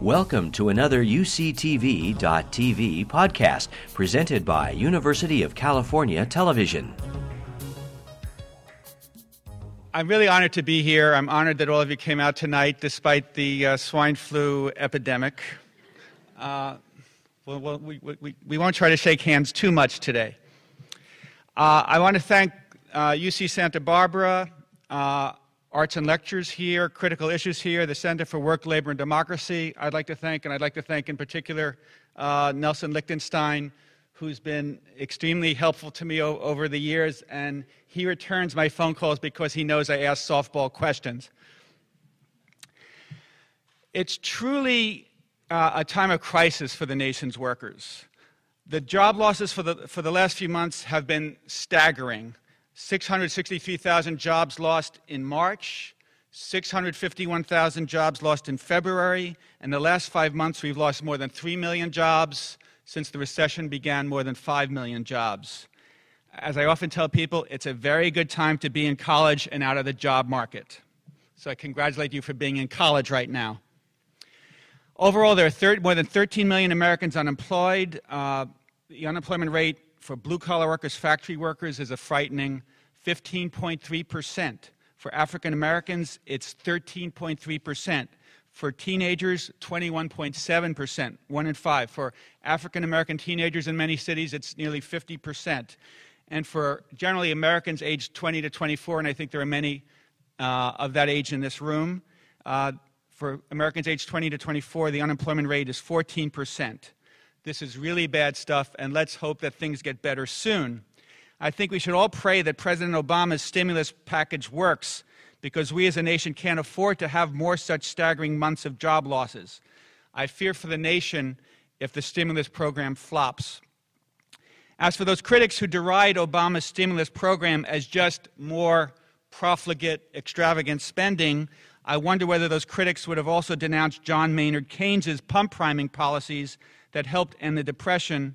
Welcome to another UCTV.tv podcast presented by University of California Television. I'm really honored to be here. I'm honored that all of you came out tonight despite the uh, swine flu epidemic. Uh, well, well, we, we, we, won't try to shake hands too much today. Uh, I want to thank UC uh, Santa Barbara, uh, Arts and Lectures here, Critical Issues here, the Center for Work, Labor, and Democracy. I'd like to thank, and I'd like to thank in particular uh, Nelson Lichtenstein, who's been extremely helpful to me o- over the years, and he returns my phone calls because he knows I ask softball questions. It's truly uh, a time of crisis for the nation's workers. The job losses for the, for the last few months have been staggering. 663,000 jobs lost in March, 651,000 jobs lost in February. In the last five months, we've lost more than 3 million jobs. Since the recession began, more than 5 million jobs. As I often tell people, it's a very good time to be in college and out of the job market. So I congratulate you for being in college right now. Overall, there are more than 13 million Americans unemployed. Uh, the unemployment rate for blue collar workers, factory workers, is a frightening 15.3%. For African Americans, it's 13.3%. For teenagers, 21.7%, one in five. For African American teenagers in many cities, it's nearly 50%. And for generally Americans aged 20 to 24, and I think there are many uh, of that age in this room, uh, for Americans aged 20 to 24, the unemployment rate is 14%. This is really bad stuff, and let's hope that things get better soon. I think we should all pray that President Obama's stimulus package works because we as a nation can't afford to have more such staggering months of job losses. I fear for the nation if the stimulus program flops. As for those critics who deride Obama's stimulus program as just more profligate, extravagant spending, I wonder whether those critics would have also denounced John Maynard Keynes's pump priming policies that helped end the Depression,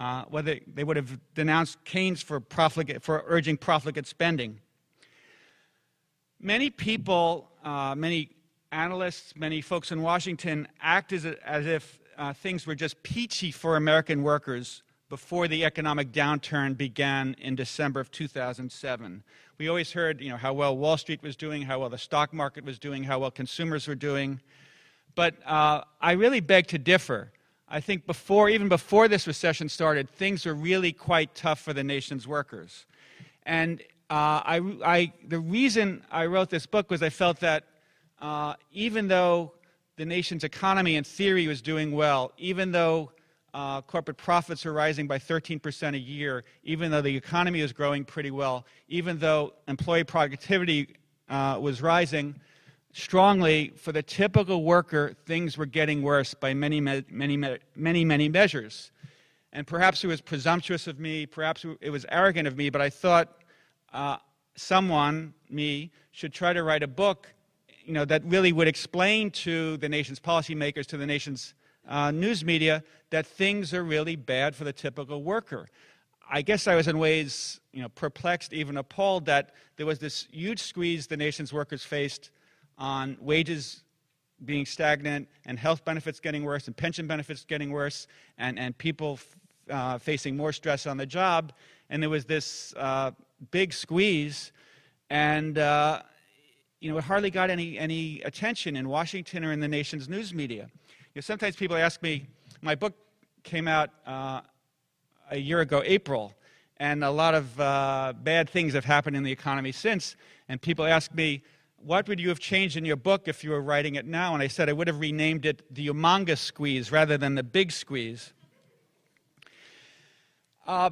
uh, whether they would have denounced Keynes for, profligate, for urging profligate spending. Many people, uh, many analysts, many folks in Washington act as, as if uh, things were just peachy for American workers before the economic downturn began in December of 2007. We always heard you know, how well Wall Street was doing, how well the stock market was doing, how well consumers were doing. But uh, I really beg to differ. I think before, even before this recession started, things were really quite tough for the nation's workers. And uh, I, I, the reason I wrote this book was I felt that uh, even though the nation's economy in theory was doing well, even though uh, corporate profits were rising by 13% a year, even though the economy was growing pretty well, even though employee productivity uh, was rising, strongly for the typical worker, things were getting worse by many, many, many, many, many measures. And perhaps it was presumptuous of me, perhaps it was arrogant of me, but I thought uh, someone, me, should try to write a book you know, that really would explain to the nation's policymakers, to the nation's uh, news media, that things are really bad for the typical worker. I guess I was in ways you know, perplexed, even appalled that there was this huge squeeze the nation's workers faced on wages being stagnant and health benefits getting worse and pension benefits getting worse and, and people uh, facing more stress on the job. And there was this uh, big squeeze, and uh, you know, it hardly got any, any attention in Washington or in the nation's news media. You know, sometimes people ask me, my book came out uh, a year ago, April, and a lot of uh, bad things have happened in the economy since. And people ask me, what would you have changed in your book if you were writing it now? And I said I would have renamed it the humongous squeeze rather than the big squeeze. Uh,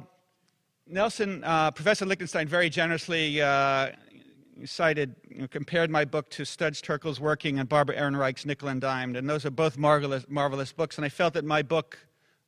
Nelson, uh, Professor Lichtenstein very generously uh, cited, you know, compared my book to Studs Terkel's Working and Barbara Ehrenreich's Nickel and Dimed, and those are both marvelous, marvelous books. And I felt that my book,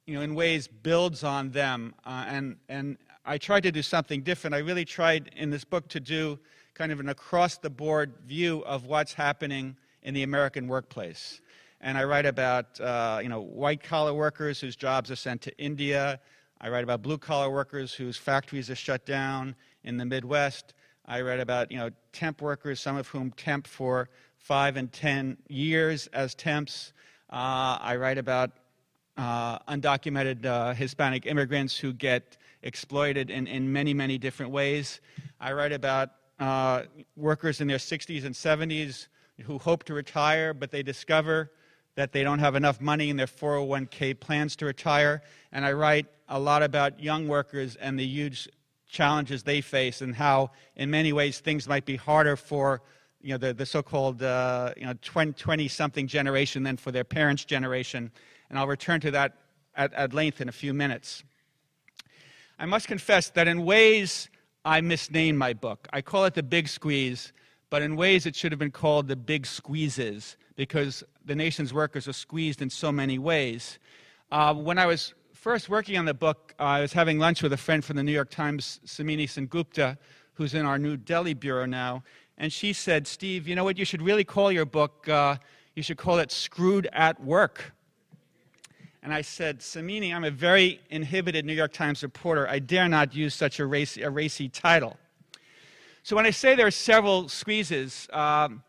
you know, in ways builds on them. Uh, and, and I tried to do something different. I really tried in this book to do kind of an across the board view of what's happening in the American workplace. And I write about uh, you know, white collar workers whose jobs are sent to India. I write about blue collar workers whose factories are shut down in the Midwest. I write about you know, temp workers, some of whom temp for five and ten years as temps. Uh, I write about uh, undocumented uh, Hispanic immigrants who get exploited in, in many, many different ways. I write about uh, workers in their 60s and 70s who hope to retire, but they discover that they don't have enough money in their 401k plans to retire. And I write a lot about young workers and the huge challenges they face and how, in many ways, things might be harder for you know, the, the so-called uh, you know, 20-something generation than for their parents' generation. And I'll return to that at, at length in a few minutes. I must confess that in ways I misnamed my book. I call it The Big Squeeze, but in ways it should have been called The Big Squeezes because the nation's workers are squeezed in so many ways. Uh, when I was first working on the book, uh, I was having lunch with a friend from the New York Times, Somini Sengupta, who's in our New Delhi bureau now, and she said, Steve, you know what you should really call your book? Uh, you should call it Screwed at Work. And I said, Somini, I'm a very inhibited New York Times reporter. I dare not use such a racy, a racy title. So when I say there are several squeezes, um,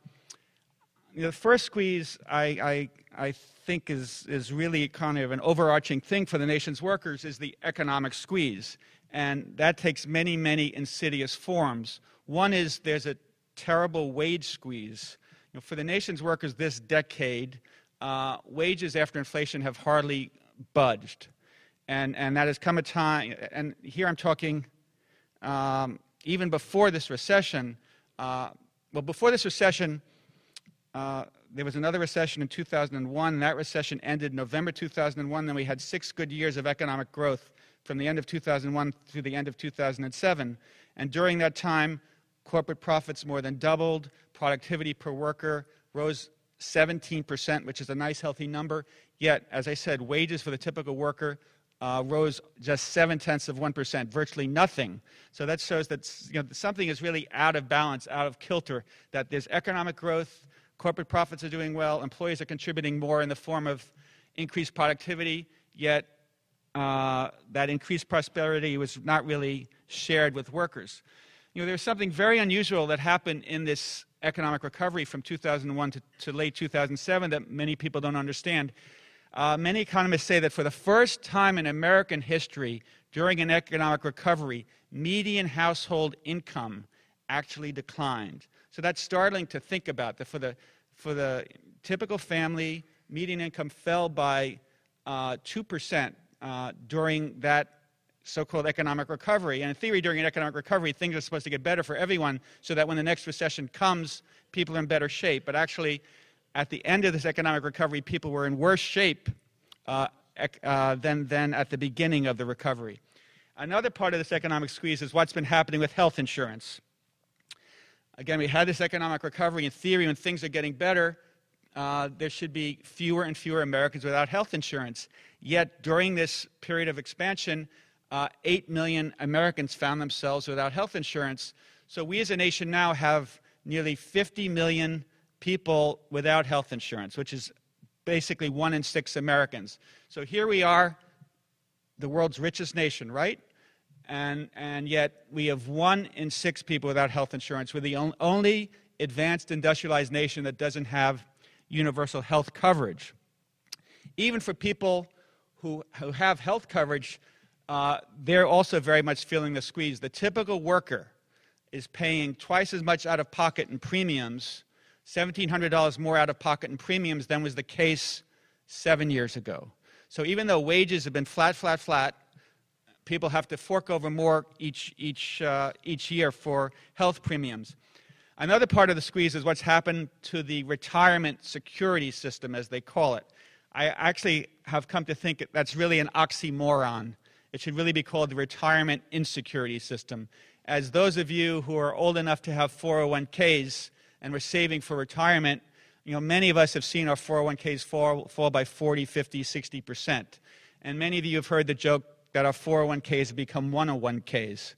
the first squeeze I, I, I think is, is really kind of an overarching thing for the nation's workers is the economic squeeze. And that takes many, many insidious forms. One is there's a terrible wage squeeze. You know, for the nation's workers this decade, uh, wages after inflation have hardly budged. And, and that has come a time, and here I'm talking um, even before this recession. Uh, well, before this recession, uh, there was another recession in 2001. That recession ended November 2001. Then we had six good years of economic growth from the end of 2001 through the end of 2007. And during that time, corporate profits more than doubled, productivity per worker rose 17%, which is a nice, healthy number. Yet, as I said, wages for the typical worker uh, rose just seven tenths of 1%, virtually nothing. So that shows that you know, something is really out of balance, out of kilter, that there's economic growth, corporate profits are doing well, employees are contributing more in the form of increased productivity, yet uh, that increased prosperity was not really shared with workers. You know, there's something very unusual that happened in this economic recovery from 2001 to, to late 2007 that many people don't understand. Uh, many economists say that for the first time in American history, during an economic recovery, median household income actually declined. So that's startling to think about. That for the, for the typical family, median income fell by uh, 2% uh, during that so-called economic recovery. And in theory, during an economic recovery, things are supposed to get better for everyone so that when the next recession comes, people are in better shape. But actually, at the end of this economic recovery, people were in worse shape uh, uh, than, than at the beginning of the recovery. Another part of this economic squeeze is what's been happening with health insurance. Again, we had this economic recovery. In theory, when things are getting better, uh, there should be fewer and fewer Americans without health insurance. Yet, during this period of expansion, uh, 8 million Americans found themselves without health insurance. So we as a nation now have nearly 50 million people without health insurance, which is basically one in six Americans. So here we are, the world's richest nation, right? And, and yet we have one in six people without health insurance. We're the only advanced industrialized nation that doesn't have universal health coverage. Even for people who, who have health coverage, uh, they're also very much feeling the squeeze. The typical worker is paying twice as much out of pocket in premiums, $1,700 more out of pocket in premiums than was the case seven years ago. So even though wages have been flat, flat, flat, people have to fork over more each, each, uh, each year for health premiums. Another part of the squeeze is what's happened to the retirement security system, as they call it. I actually have come to think that's really an oxymoron. It should really be called the retirement insecurity system. As those of you who are old enough to have 401ks and were saving for retirement, you know, many of us have seen our 401ks fall, fall by 40, 50, 60%. And many of you have heard the joke that our 401ks have become 101ks.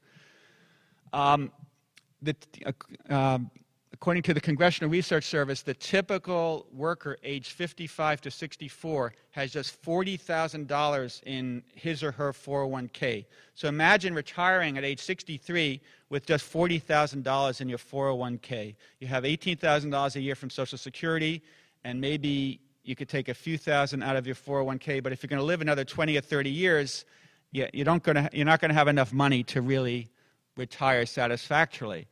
Um, the, uh, uh, According to the Congressional Research Service, the typical worker aged 55 to 64 has just $40,000 in his or her 401k. So imagine retiring at age 63 with just $40,000 in your 401k. You have $18,000 a year from Social Security and maybe you could take a few thousand out of your 401k, but if you're going to live another 20 or 30 years, you're not going to have enough money to really retire satisfactorily.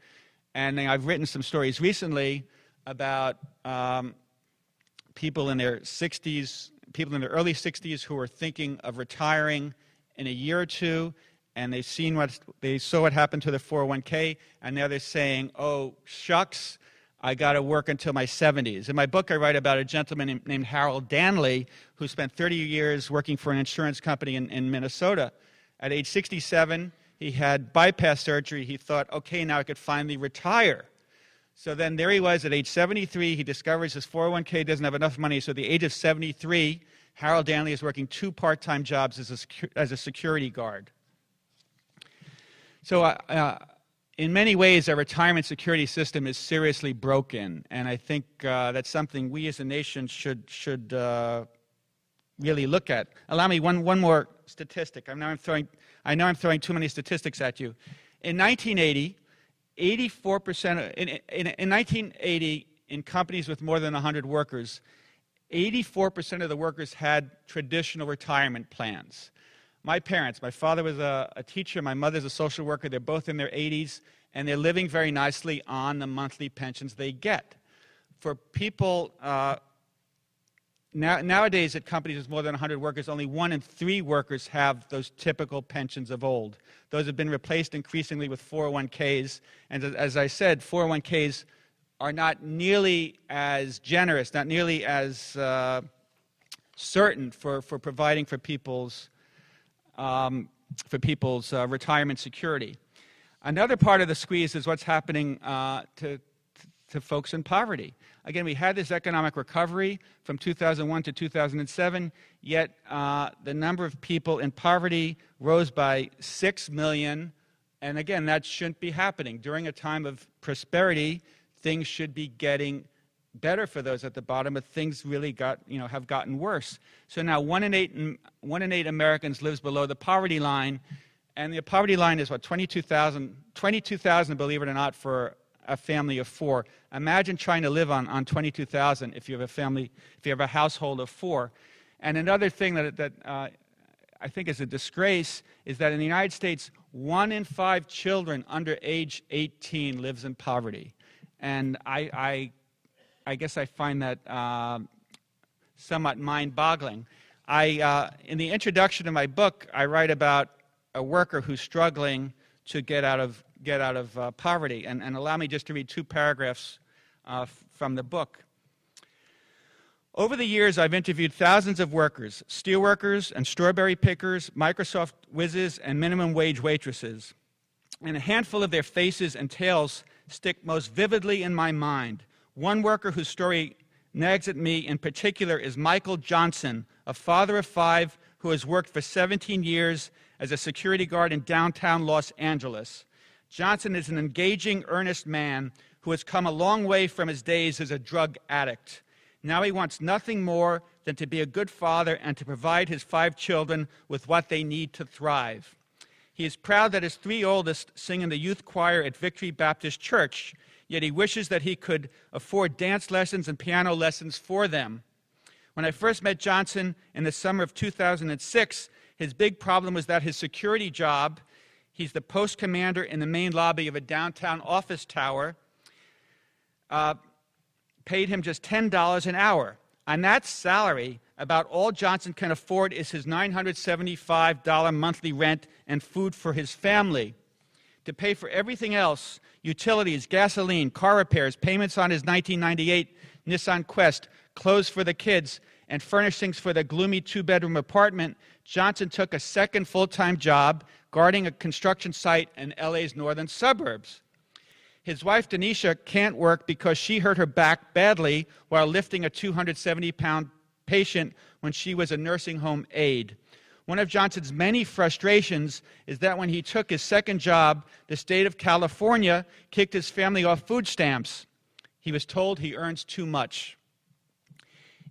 And I've written some stories recently about um, people in their 60s, people in their early 60s who are thinking of retiring in a year or two, and they've seen what they saw what happened to their 401k, and now they're saying, "Oh shucks, I got to work until my 70s." In my book, I write about a gentleman named Harold Danley who spent 30 years working for an insurance company in, in Minnesota. At age 67, he had bypass surgery. He thought, "Okay, now I could finally retire." So then there he was at age 73. He discovers his 401k doesn't have enough money. So at the age of 73, Harold Danley is working two part time jobs as a, as a security guard. So, uh, uh, in many ways, our retirement security system is seriously broken, and I think uh, that's something we as a nation should, should uh, really look at. Allow me one, one more statistic. I know, I'm throwing, I know I'm throwing too many statistics at you. In 1980, 84% in, in, in 1980 in companies with more than 100 workers 84% of the workers had traditional retirement plans my parents my father was a, a teacher my mother's a social worker they're both in their 80s and they're living very nicely on the monthly pensions they get for people uh, now, nowadays, at companies with more than 100 workers, only one in three workers have those typical pensions of old. Those have been replaced increasingly with 401ks. And as I said, 401ks are not nearly as generous, not nearly as uh, certain for, for providing for people's, um, for people's uh, retirement security. Another part of the squeeze is what's happening uh, to, to folks in poverty. Again, we had this economic recovery from 2001 to 2007, yet uh, the number of people in poverty rose by 6 million. And again, that shouldn't be happening. During a time of prosperity, things should be getting better for those at the bottom, but things really got, you know, have gotten worse. So now one in eight, one in eight Americans lives below the poverty line, and the poverty line is what, 22,000, 22,000, believe it or not, for a family of four. Imagine trying to live on, on 22,000 if you have a family, if you have a household of four. And another thing that, that uh, I think is a disgrace is that in the United States, one in five children under age 18 lives in poverty. And I, I, I guess I find that uh, somewhat mind boggling. I, uh, in the introduction to my book, I write about a worker who's struggling to get out of get out of uh, poverty. And, and, allow me just to read two paragraphs uh, from the book. Over the years, I've interviewed thousands of workers steelworkers and strawberry pickers, Microsoft whizzes, and minimum wage waitresses. And a handful of their faces and tales stick most vividly in my mind. One worker whose story nags at me in particular is Michael Johnson, a father of five who has worked for 17 years as a security guard in downtown Los Angeles. Johnson is an engaging, earnest man who has come a long way from his days as a drug addict. Now he wants nothing more than to be a good father and to provide his five children with what they need to thrive. He is proud that his three oldest sing in the youth choir at Victory Baptist Church, yet he wishes that he could afford dance lessons and piano lessons for them. When I first met Johnson in the summer of 2006, his big problem was that his security job He's the post commander in the main lobby of a downtown office tower. Uh, paid him just $10 an hour. On that salary, about all Johnson can afford is his $975 monthly rent and food for his family. To pay for everything else utilities, gasoline, car repairs, payments on his 1998 Nissan Quest, clothes for the kids, and furnishings for the gloomy two bedroom apartment, Johnson took a second full time job guarding a construction site in LA's northern suburbs. His wife, Denisha, can't work because she hurt her back badly while lifting a 270 pound patient when she was a nursing home aide. One of Johnson's many frustrations is that when he took his second job, the state of California kicked his family off food stamps. He was told he earns too much.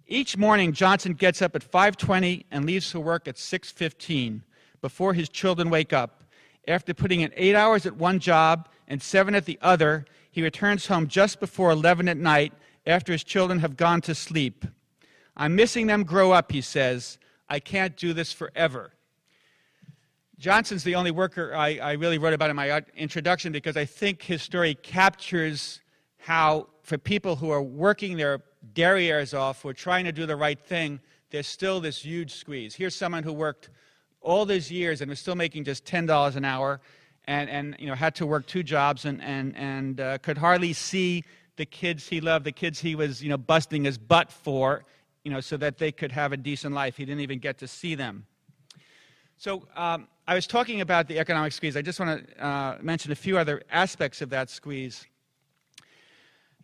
Each morning, Johnson gets up at 5:20 and leaves for work at 6:15 before his children wake up. After putting in 8 hours at one job and 7 at the other, he returns home just before 11 at night after his children have gone to sleep. I'm missing them grow up, he says. I can't do this forever. Johnson's the only worker I, I really wrote about in my introduction because I think his story captures how, for people who are working their derrieres off, we're trying to do the right thing, there's still this huge squeeze. Here's someone who worked all these years and was still making just $10 an hour and, and you know, had to work two jobs and, and, and uh, could hardly see the kids he loved, the kids he was you know, busting his butt for, you know, so that they could have a decent life. He didn't even get to see them. So um, I was talking about the economic squeeze. I just want to uh, mention a few other aspects of that squeeze.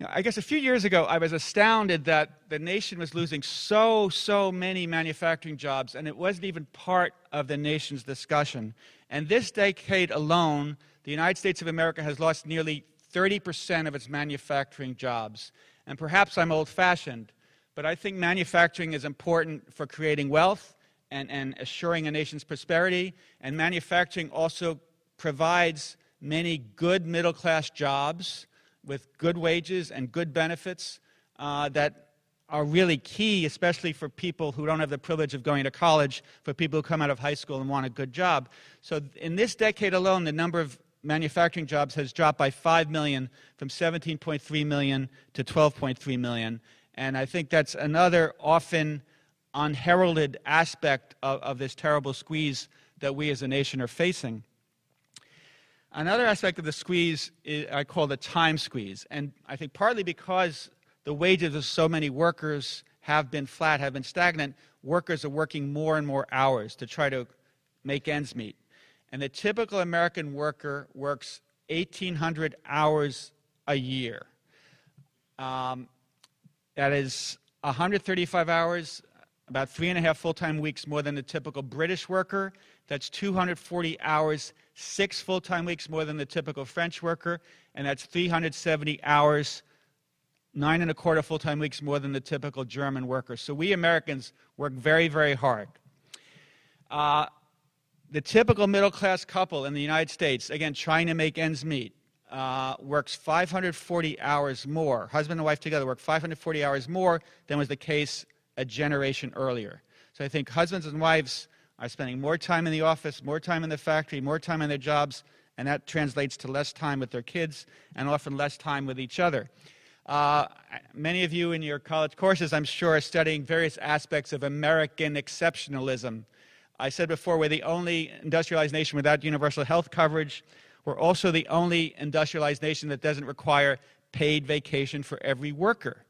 You know, I guess a few years ago, I was astounded that the nation was losing so, so many manufacturing jobs, and it wasn't even part of the nation's discussion. And this decade alone, the United States of America has lost nearly 30% of its manufacturing jobs. And perhaps I'm old fashioned, but I think manufacturing is important for creating wealth and, and assuring a nation's prosperity. And manufacturing also provides many good middle class jobs with good wages and good benefits uh, that are really key, especially for people who don't have the privilege of going to college, for people who come out of high school and want a good job. So, in this decade alone, the number of manufacturing jobs has dropped by 5 million from 17.3 million to 12.3 million. And I think that's another often unheralded aspect of, of this terrible squeeze that we as a nation are facing. Another aspect of the squeeze is, I call the time squeeze. And I think partly because the wages of so many workers have been flat, have been stagnant, workers are working more and more hours to try to make ends meet. And the typical American worker works 1,800 hours a year. Um, that is 135 hours about three and a half full time weeks more than the typical British worker. That's 240 hours, six full time weeks more than the typical French worker. And that's 370 hours, nine and a quarter full time weeks more than the typical German worker. So we Americans work very, very hard. Uh, the typical middle class couple in the United States, again, trying to make ends meet, uh, works 540 hours more. Husband and wife together work 540 hours more than was the case a generation earlier. So I think husbands and wives are spending more time in the office, more time in the factory, more time in their jobs, and that translates to less time with their kids and often less time with each other. Uh, many of you in your college courses, I'm sure, are studying various aspects of American exceptionalism. I said before, we're the only industrialized nation without universal health coverage. We're also the only industrialized nation that doesn't require paid vacation for every worker.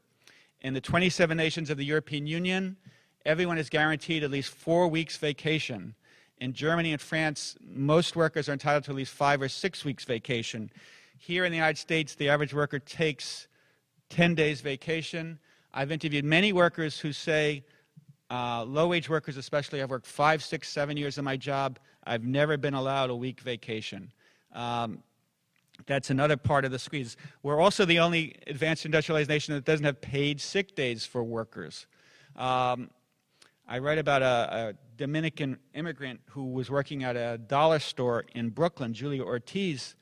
In the 27 nations of the European Union, everyone is guaranteed at least four weeks vacation. In Germany and France, most workers are entitled to at least five or six weeks vacation. Here in the United States, the average worker takes 10 days vacation. I've interviewed many workers who say, uh, low wage workers especially, I've worked five, six, seven years in my job. I've never been allowed a week vacation. Um, that's another part of the squeeze. We're also the only advanced industrialized nation that doesn't have paid sick days for workers. Um, I write about a, a, Dominican immigrant who was working at a dollar store in Brooklyn, Julia Ortiz,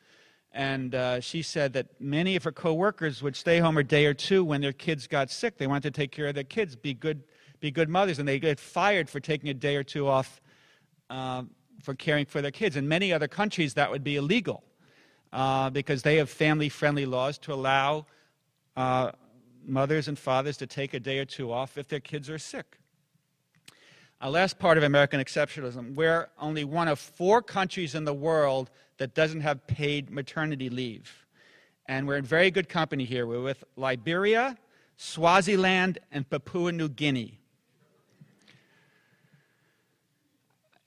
and uh, she said that many of her coworkers would stay home a day or two when their kids got sick. They wanted to take care of their kids, be good, be good mothers, and they get fired for taking a day or two off uh, for caring for their kids. In many other countries, that would be illegal uh, because they have family friendly laws to allow uh, mothers and fathers to take a day or two off if their kids are sick. A last part of American exceptionalism we're only one of four countries in the world that doesn't have paid maternity leave. And we're in very good company here. We're with Liberia, Swaziland, and Papua New Guinea.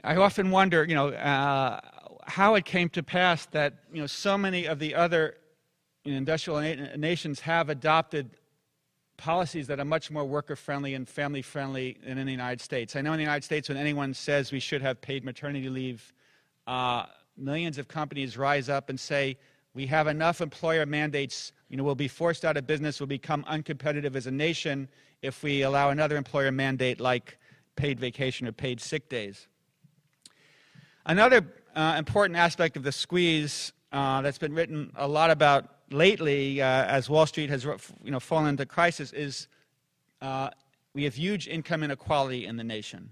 I often wonder, you know, uh, how it came to pass that you know, so many of the other industrial na- nations have adopted policies that are much more worker friendly and family friendly than in the United States. I know in the United States, when anyone says we should have paid maternity leave, uh, millions of companies rise up and say, we have enough employer mandates. You know, we'll be forced out of business. We'll become uncompetitive as a nation if we allow another employer mandate like paid vacation or paid sick days. Another uh, important aspect of the squeeze uh, that's been written a lot about lately uh, as Wall Street has you know, fallen into crisis is uh, we have huge income inequality in the nation.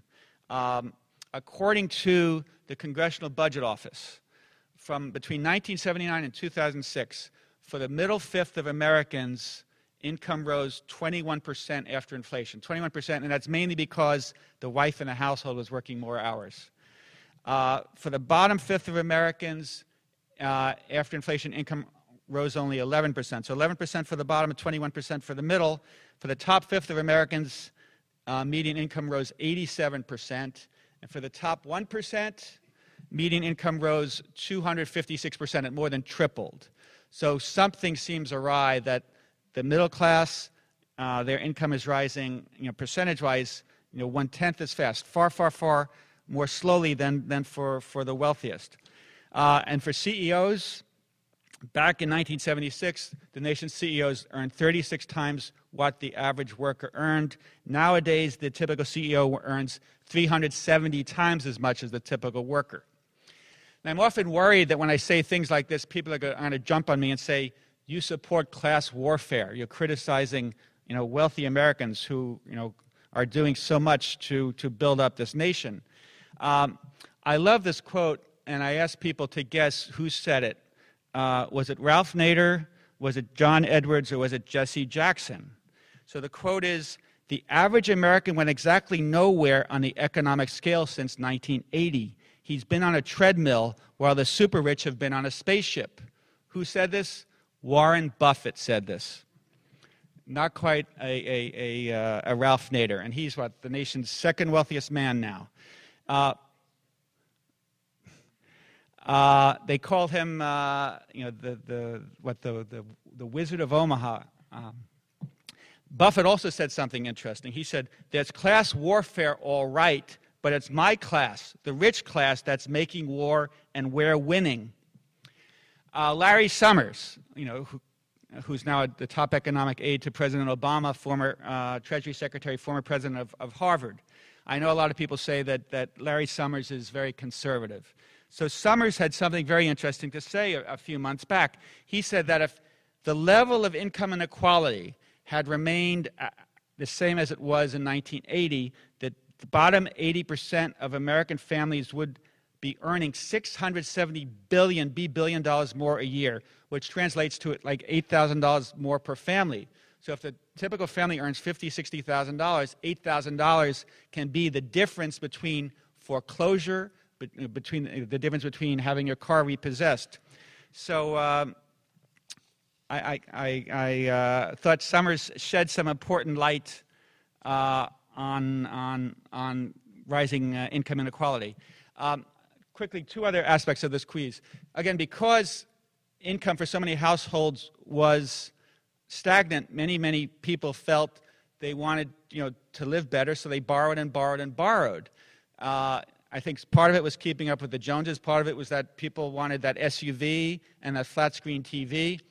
Um, according to the Congressional Budget Office, from between 1979 and 2006, for the middle fifth of Americans, income rose 21% after inflation. 21%, and that's mainly because the wife in the household was working more hours. Uh, for the bottom fifth of Americans, uh, after inflation, income rose only 11%. So 11% for the bottom and 21% for the middle. For the top fifth of Americans, uh, median income rose 87%. And for the top 1%, median income rose 256%. It more than tripled. So something seems awry that the middle class, uh, their income is rising, you know, percentage-wise, you know, one-tenth as fast, far, far, far more slowly than, than for, for the wealthiest. Uh, and for CEOs, back in 1976, the nation's CEOs earned 36 times what the average worker earned. Nowadays, the typical CEO earns 370 times as much as the typical worker. And I'm often worried that when I say things like this, people are going to jump on me and say, you support class warfare. You're criticizing you know, wealthy Americans who you know, are doing so much to, to build up this nation. Um, I love this quote, and I ask people to guess who said it. Uh, was it Ralph Nader? Was it John Edwards? Or was it Jesse Jackson? So the quote is The average American went exactly nowhere on the economic scale since 1980. He's been on a treadmill while the super rich have been on a spaceship. Who said this? Warren Buffett said this. Not quite a, a, a, uh, a Ralph Nader. And he's what? The nation's second wealthiest man now. Uh, uh, they called him, uh, you know, the, the, what, the, the, the Wizard of Omaha. Um, Buffett also said something interesting. He said, There's class warfare, all right, but it's my class, the rich class, that's making war and we're winning. Uh, Larry Summers, you know, who, who's now the top economic aide to President Obama, former uh, Treasury Secretary, former president of, of Harvard. I know a lot of people say that, that Larry Summers is very conservative. So Summers had something very interesting to say a, a few months back. He said that if the level of income inequality had remained uh, the same as it was in 1980, that the bottom 80% of American families would be earning 670 billion B billion dollars more a year, which translates to like $8,000 more per family. So if the typical family earns $50,000, $60,000, $8,000 can be the difference between foreclosure, between the difference between having your car repossessed. So um, I, I, I uh, thought Summers shed some important light uh, on, on, on rising uh, income inequality. Um, quickly, two other aspects of this quiz. Again, because income for so many households was stagnant, many, many people felt they wanted you know, to live better, so they borrowed and borrowed and borrowed. Uh, I think part of it was keeping up with the Joneses. Part of it was that people wanted that SUV and that flat screen TV.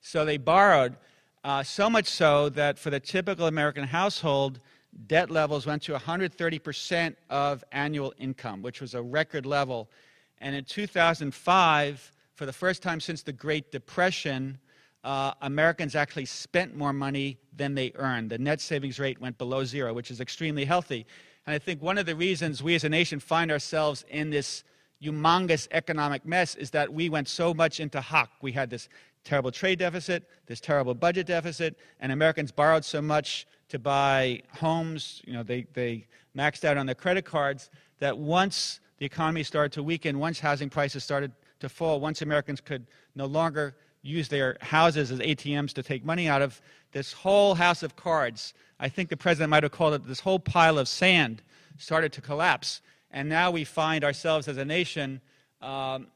So they borrowed, uh, so much so that for the typical American household, debt levels went to 130% of annual income, which was a record level. And in 2005, for the first time since the Great Depression, uh, Americans actually spent more money than they earned. The net savings rate went below zero, which is extremely healthy. And I think one of the reasons we as a nation find ourselves in this humongous economic mess is that we went so much into hock. We had this terrible trade deficit, this terrible budget deficit, and Americans borrowed so much to buy homes, you know, they, they maxed out on their credit cards, that once the economy started to weaken, once housing prices started to fall, once Americans could no longer use their houses as ATMs to take money out of, this whole house of cards, I think the president might have called it this whole pile of sand, started to collapse. And now we find ourselves as a nation um,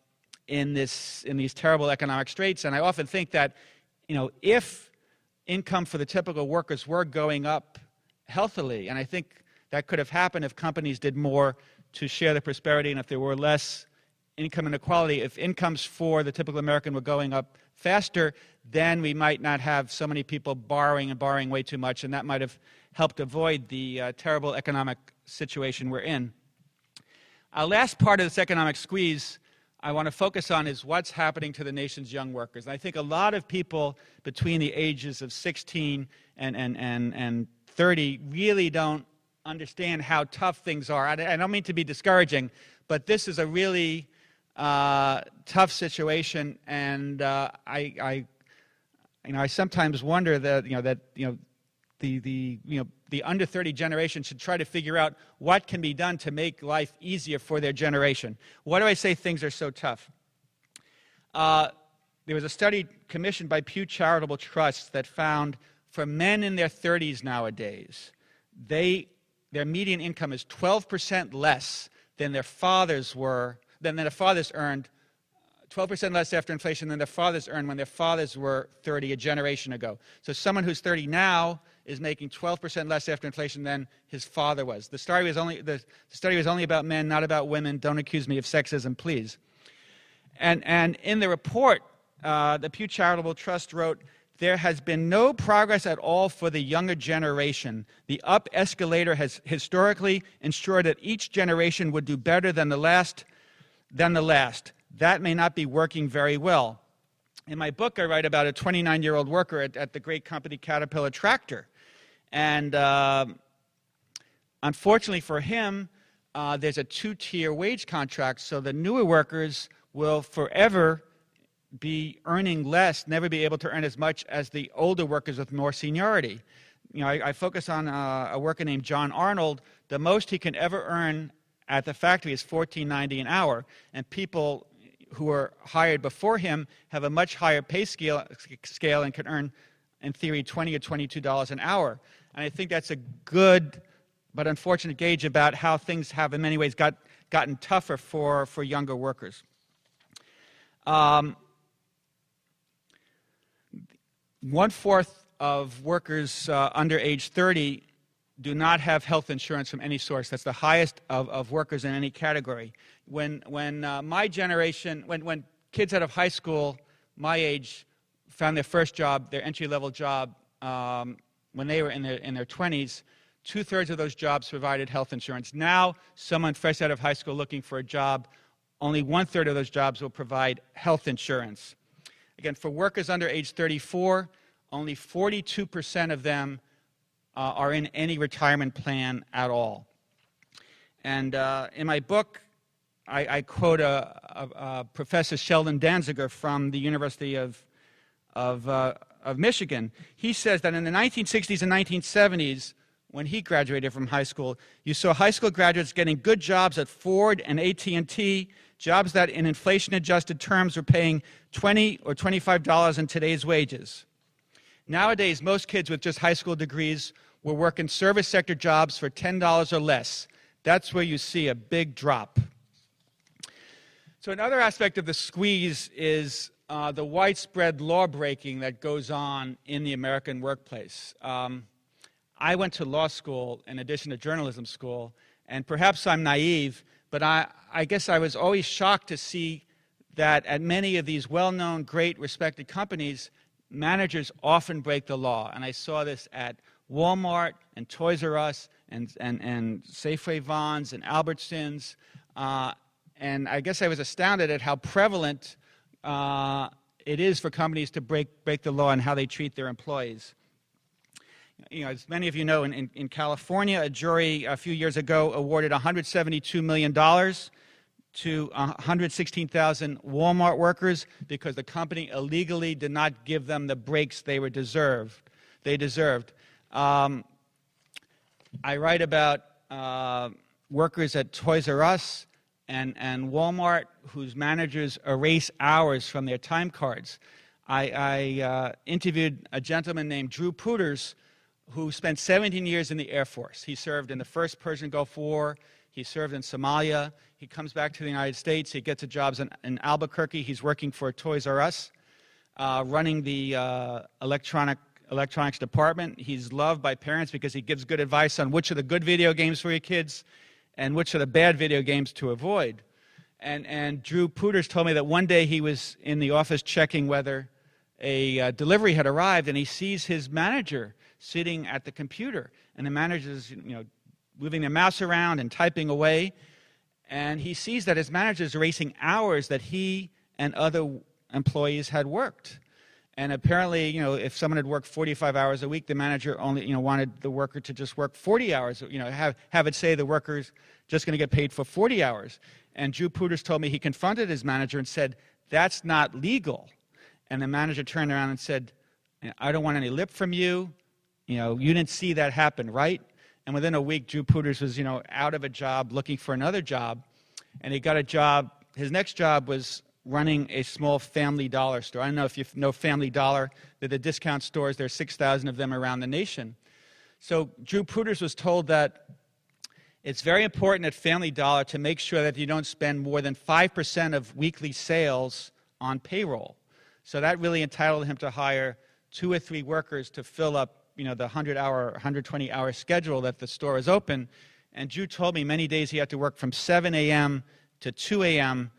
in, this, in these terrible economic straits. And I often think that, you know, if income for the typical workers were going up healthily, and I think that could have happened if companies did more to share the prosperity and if there were less income inequality, if incomes for the typical American were going up faster, then we might not have so many people borrowing and borrowing way too much, and that might have helped avoid the uh, terrible economic situation we're in. Our last part of this economic squeeze I want to focus on is what's happening to the nation's young workers. And I think a lot of people between the ages of 16 and, and, and, and 30 really don't understand how tough things are. I, I don't mean to be discouraging, but this is a really uh, tough situation, and uh, I, I, you know, I sometimes wonder that you know that you know the the you know the under 30 generation should try to figure out what can be done to make life easier for their generation. Why do I say things are so tough? Uh, there was a study commissioned by Pew Charitable Trusts that found for men in their 30s nowadays, they, their median income is 12% less than their fathers were, than their fathers earned, 12% less after inflation than their fathers earned when their fathers were 30 a generation ago. So someone who's 30 now is making 12% less after inflation than his father was. The study was only, the, study was only about men, not about women. Don't accuse me of sexism, please. And, and in the report, uh, the Pew Charitable Trust wrote, there has been no progress at all for the younger generation. The up escalator has historically ensured that each generation would do better than the last than the last. That may not be working very well. In my book, I write about a 29 year old worker at, at, the great company Caterpillar Tractor. And uh, unfortunately for him, uh, there's a two tier wage contract, so the newer workers will forever be earning less, never be able to earn as much as the older workers with more seniority. You know, I, I focus on uh, a worker named John Arnold. The most he can ever earn at the factory is $14.90 an hour, and people who are hired before him have a much higher pay scale, scale and can earn, in theory, 20 or $22 an hour. And I think that's a good but unfortunate gauge about how things have, in many ways, got, gotten tougher for, for younger workers. Um, one fourth of workers uh, under age 30 do not have health insurance from any source. That's the highest of, of workers in any category. When, when uh, my generation, when, when kids out of high school, my age, found their first job, their entry level job, um, when they were in their, in their 20s, two thirds of those jobs provided health insurance. Now, someone fresh out of high school looking for a job, only one third of those jobs will provide health insurance. Again, for workers under age 34, only 42% of them uh, are in any retirement plan at all. And uh, in my book, I, I quote a, a, a, Professor Sheldon Danziger from the University of, of, uh, of Michigan. He says that in the 1960s and 1970s, when he graduated from high school, you saw high school graduates getting good jobs at Ford and AT&T, jobs that in inflation-adjusted terms were paying 20 or $25 in today's wages. Nowadays, most kids with just high school degrees will work in service sector jobs for $10 or less. That's where you see a big drop. So, another aspect of the squeeze is uh, the widespread law breaking that goes on in the American workplace. Um, I went to law school in addition to journalism school, and perhaps I'm naive, but I, I guess I was always shocked to see that at many of these well known, great, respected companies, managers often break the law. And I saw this at Walmart and Toys R Us and, and, and Safeway Vons and Albertsons. Uh, and I guess I was astounded at how prevalent uh, it is for companies to break, break the law and how they treat their employees. You know, as many of you know, in, in, in California, a jury a few years ago awarded $172 million to 116,000 Walmart workers because the company illegally did not give them the breaks they were deserved. They deserved. Um, I write about uh, workers at Toys R Us and, and Walmart whose managers erase hours from their time cards. I, I uh, interviewed a gentleman named Drew Pooters who spent 17 years in the Air Force. He served in the first Persian Gulf War. He served in Somalia. He comes back to the United States. He gets a job in, in Albuquerque. He's working for Toys R Us, uh, running the uh, electronic electronics department. He's loved by parents because he gives good advice on which are the good video games for your kids and which are the bad video games to avoid. And, and Drew Pooters told me that one day he was in the office checking whether a uh, delivery had arrived, and he sees his manager sitting at the computer. And the manager's you know, moving their mouse around and typing away. And he sees that his manager is erasing hours that he and other employees had worked. And apparently, you know, if someone had worked 45 hours a week, the manager only, you know, wanted the worker to just work 40 hours, you know, have, have it say the worker's just going to get paid for 40 hours. And Drew Pooters told me he confronted his manager and said, that's not legal. And the manager turned around and said, I don't want any lip from you. You know, you didn't see that happen, right? And within a week, Drew Pooters was, you know, out of a job looking for another job. And he got a job. His next job was running a small family dollar store. I don't know if you know Family Dollar. They're the discount stores. There are 6,000 of them around the nation. So Drew Pooters was told that it's very important at Family Dollar to make sure that you don't spend more than 5% of weekly sales on payroll. So that really entitled him to hire two or three workers to fill up you know, the 100 hour, 120 hour schedule that the store is open. And Drew told me many days he had to work from 7 a.m. to 2 a.m.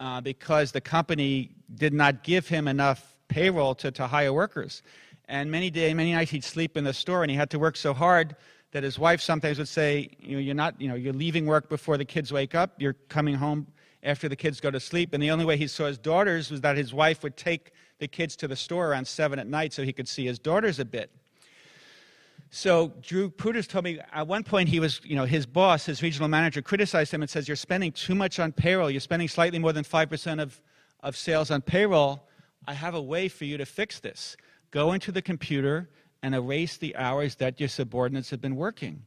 Uh, because the company did not give him enough payroll to, to hire workers. And many days, many nights he'd sleep in the store and he had to work so hard that his wife sometimes would say, you know, you're not, you know, you're leaving work before the kids wake up, you're coming home after the kids go to sleep. And the only way he saw his daughters was that his wife would take the kids to the store around 7 at night so he could see his daughters a bit. So Drew Pooters told me at one point he was, you know, his boss, his regional manager, criticized him and says, "You're spending too much on payroll. You're spending slightly more than five percent of of sales on payroll. I have a way for you to fix this. Go into the computer and erase the hours that your subordinates have been working."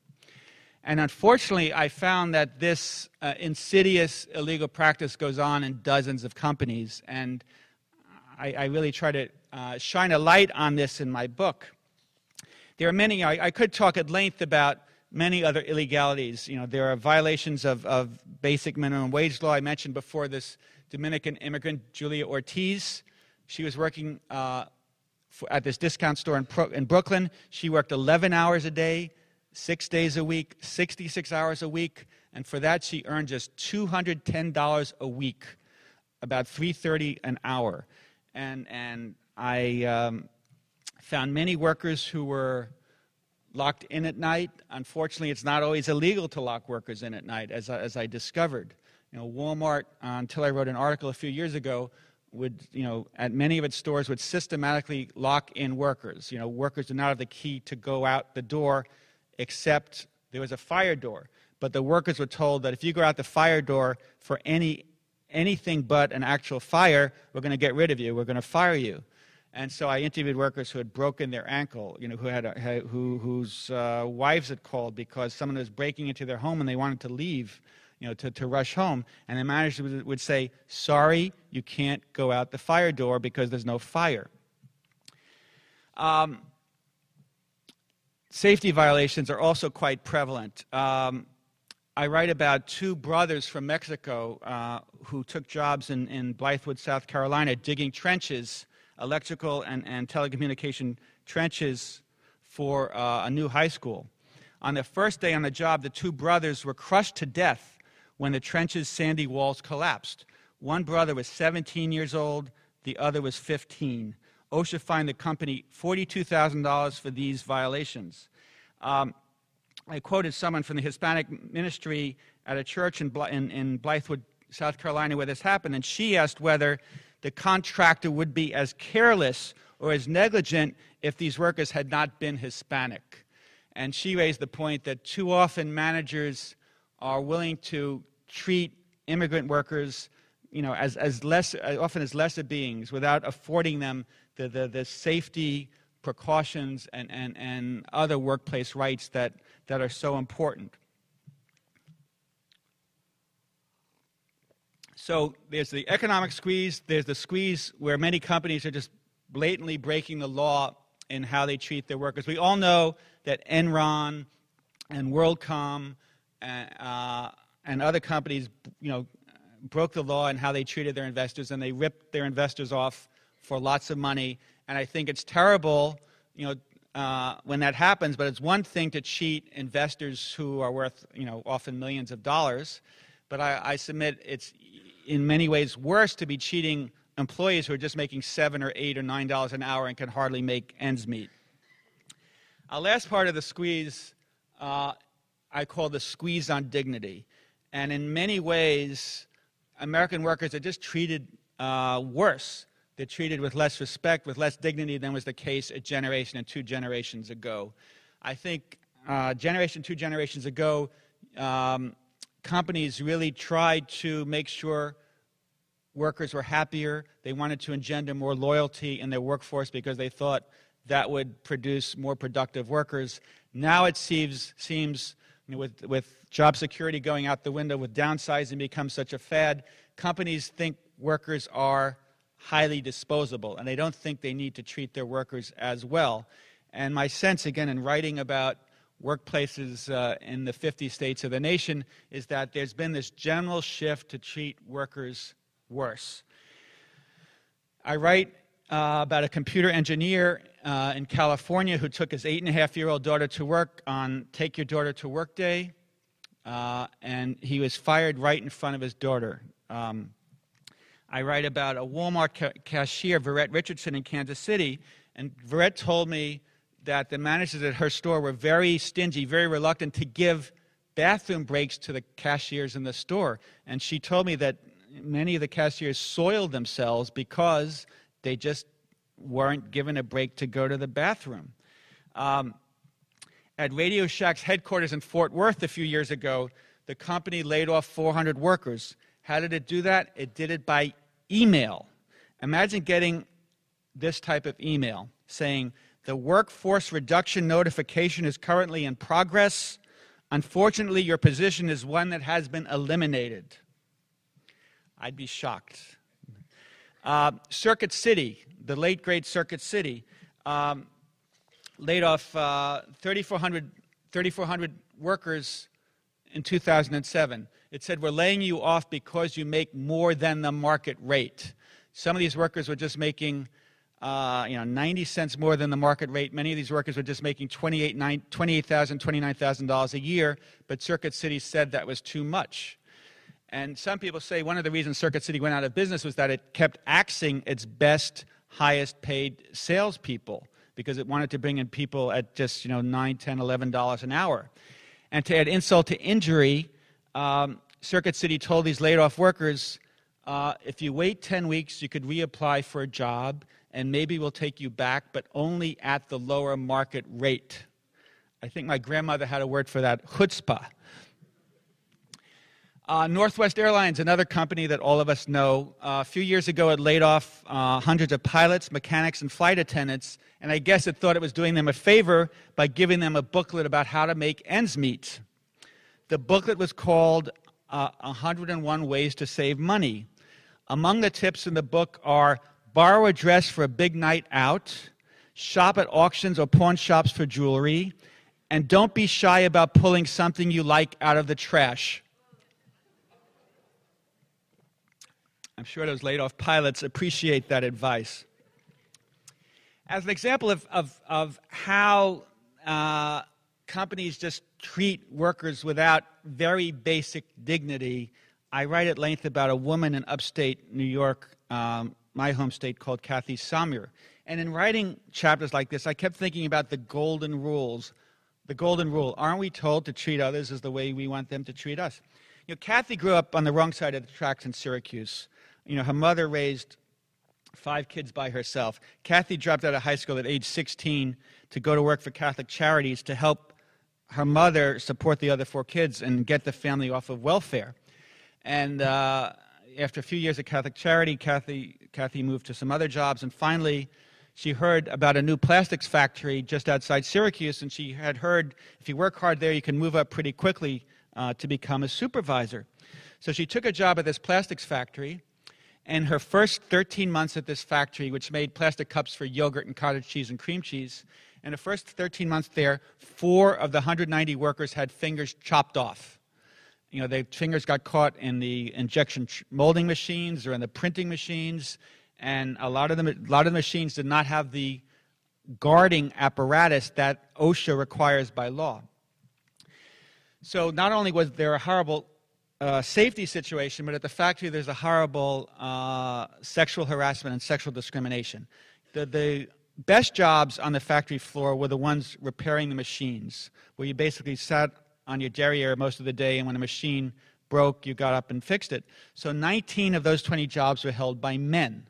And unfortunately, I found that this uh, insidious illegal practice goes on in dozens of companies, and I, I really try to uh, shine a light on this in my book. There are many, I, I could talk at length about many other illegalities. You know, there are violations of, of basic minimum wage law. I mentioned before this Dominican immigrant, Julia Ortiz. She was working uh, for, at this discount store in, Pro, in Brooklyn. She worked 11 hours a day, six days a week, 66 hours a week, and for that she earned just $210 a week, about 330 an hour. And, and I, um, Found many workers who were locked in at night. Unfortunately, it's not always illegal to lock workers in at night, as I, as I discovered. You know, Walmart, uh, until I wrote an article a few years ago, would, you know, at many of its stores would systematically lock in workers. You know, workers did not have the key to go out the door except there was a fire door. But the workers were told that if you go out the fire door for any anything but an actual fire, we're going to get rid of you. We're going to fire you. And so I interviewed workers who had broken their ankle, you know, who had, a, who, whose uh, wives had called because someone was breaking into their home and they wanted to leave, you know, to, to rush home. And the manager would, would say, sorry, you can't go out the fire door because there's no fire. Um, safety violations are also quite prevalent. Um, I write about two brothers from Mexico uh, who took jobs in, in Blythewood, South Carolina, digging trenches electrical and, and telecommunication trenches for uh, a new high school. On their first day on the job, the two brothers were crushed to death when the trench's sandy walls collapsed. One brother was 17 years old, the other was 15. OSHA fined the company $42,000 for these violations. Um, I quoted someone from the Hispanic ministry at a church in, in, in Blythewood, South Carolina, where this happened, and she asked whether the contractor would be as careless or as negligent if these workers had not been Hispanic. And she raised the point that too often managers are willing to treat immigrant workers you know, as, as less, often as lesser beings without affording them the, the, the safety precautions and, and, and other workplace rights that, that are so important. So there's the economic squeeze, there's the squeeze where many companies are just blatantly breaking the law in how they treat their workers. We all know that Enron and WorldCom and, uh, and other companies, you know, broke the law in how they treated their investors, and they ripped their investors off for lots of money. And I think it's terrible, you know, uh, when that happens. But it's one thing to cheat investors who are worth, you know, often millions of dollars. But I, I submit it's in many ways worse to be cheating employees who are just making seven or eight or nine dollars an hour and can hardly make ends meet. Our last part of the squeeze uh, I call the squeeze on dignity. And in many ways, American workers are just treated uh, worse They're treated with less respect, with less dignity than was the case a generation and two generations ago. I think uh, generation, two generations ago, um, companies really tried to make sure workers were happier. They wanted to engender more loyalty in their workforce because they thought that would produce more productive workers. Now it seems, seems you know, with, with job security going out the window, with downsizing become such a fad, companies think workers are highly disposable, and they don't think they need to treat their workers as well. And my sense, again, in writing about workplaces uh, in the 50 states of the nation, is that there's been this general shift to treat workers worse. I write uh, about a computer engineer uh, in California who took his eight and a half year old daughter to work on Take Your Daughter to Work Day, uh, and he was fired right in front of his daughter. Um, I write about a Walmart ca- cashier, Verette Richardson, in Kansas City, and Verette told me that the managers at her store were very stingy, very reluctant to give bathroom breaks to the cashiers in the store. And she told me that many of the cashiers soiled themselves because they just weren't given a break to go to the bathroom. Um, at Radio Shack's headquarters in Fort Worth a few years ago, the company laid off 400 workers. How did it do that? It did it by email. Imagine getting this type of email saying, The workforce reduction notification is currently in progress. Unfortunately, your position is one that has been eliminated. I'd be shocked. Uh, Circuit City, the late great Circuit City, um, laid off uh, 3,400, 3,400 workers in 2007. It said, We're laying you off because you make more than the market rate. Some of these workers were just making uh, you know, 90 cents more than the market rate. Many of these workers were just making $28,000, $28, $29,000 a year, but Circuit City said that was too much. And some people say one of the reasons Circuit City went out of business was that it kept axing its best, highest paid salespeople because it wanted to bring in people at just, you know, 9, 10, 11 dollars an hour. And to add insult to injury, um, Circuit City told these laid off workers, uh, if you wait 10 weeks, you could reapply for a job and maybe we'll take you back, but only at the lower market rate. I think my grandmother had a word for that, chutzpah. Uh, Northwest Airlines, another company that all of us know, uh, a few years ago it laid off uh, hundreds of pilots, mechanics, and flight attendants, and I guess it thought it was doing them a favor by giving them a booklet about how to make ends meet. The booklet was called 101 uh, Ways to Save Money. Among the tips in the book are borrow a dress for a big night out, shop at auctions or pawn shops for jewelry, and don't be shy about pulling something you like out of the trash. I'm sure those laid off pilots appreciate that advice. As an example of, of, of how uh, companies just treat workers without very basic dignity, I write at length about a woman in upstate New York, um, my home state, called Kathy Saumier. And in writing chapters like this, I kept thinking about the golden rules. The golden rule aren't we told to treat others as the way we want them to treat us? You know, Kathy grew up on the wrong side of the tracks in Syracuse. You know, her mother raised five kids by herself. Kathy dropped out of high school at age 16 to go to work for Catholic Charities to help her mother support the other four kids and get the family off of welfare. And uh, after a few years at Catholic Charity, Kathy, Kathy moved to some other jobs, and finally, she heard about a new plastics factory just outside Syracuse, and she had heard if you work hard there, you can move up pretty quickly uh, to become a supervisor. So she took a job at this plastics factory, and her first 13 months at this factory, which made plastic cups for yogurt and cottage cheese and cream cheese, in the first 13 months there, four of the 190 workers had fingers chopped off. You know, their fingers got caught in the injection molding machines or in the printing machines, and a lot of them, a lot of the machines did not have the guarding apparatus that OSHA requires by law. So not only was there a horrible uh, safety situation, but at the factory there's a horrible uh, sexual harassment and sexual discrimination. The, the best jobs on the factory floor were the ones repairing the machines, where you basically sat on your derriere most of the day, and when a machine broke, you got up and fixed it. So 19 of those 20 jobs were held by men.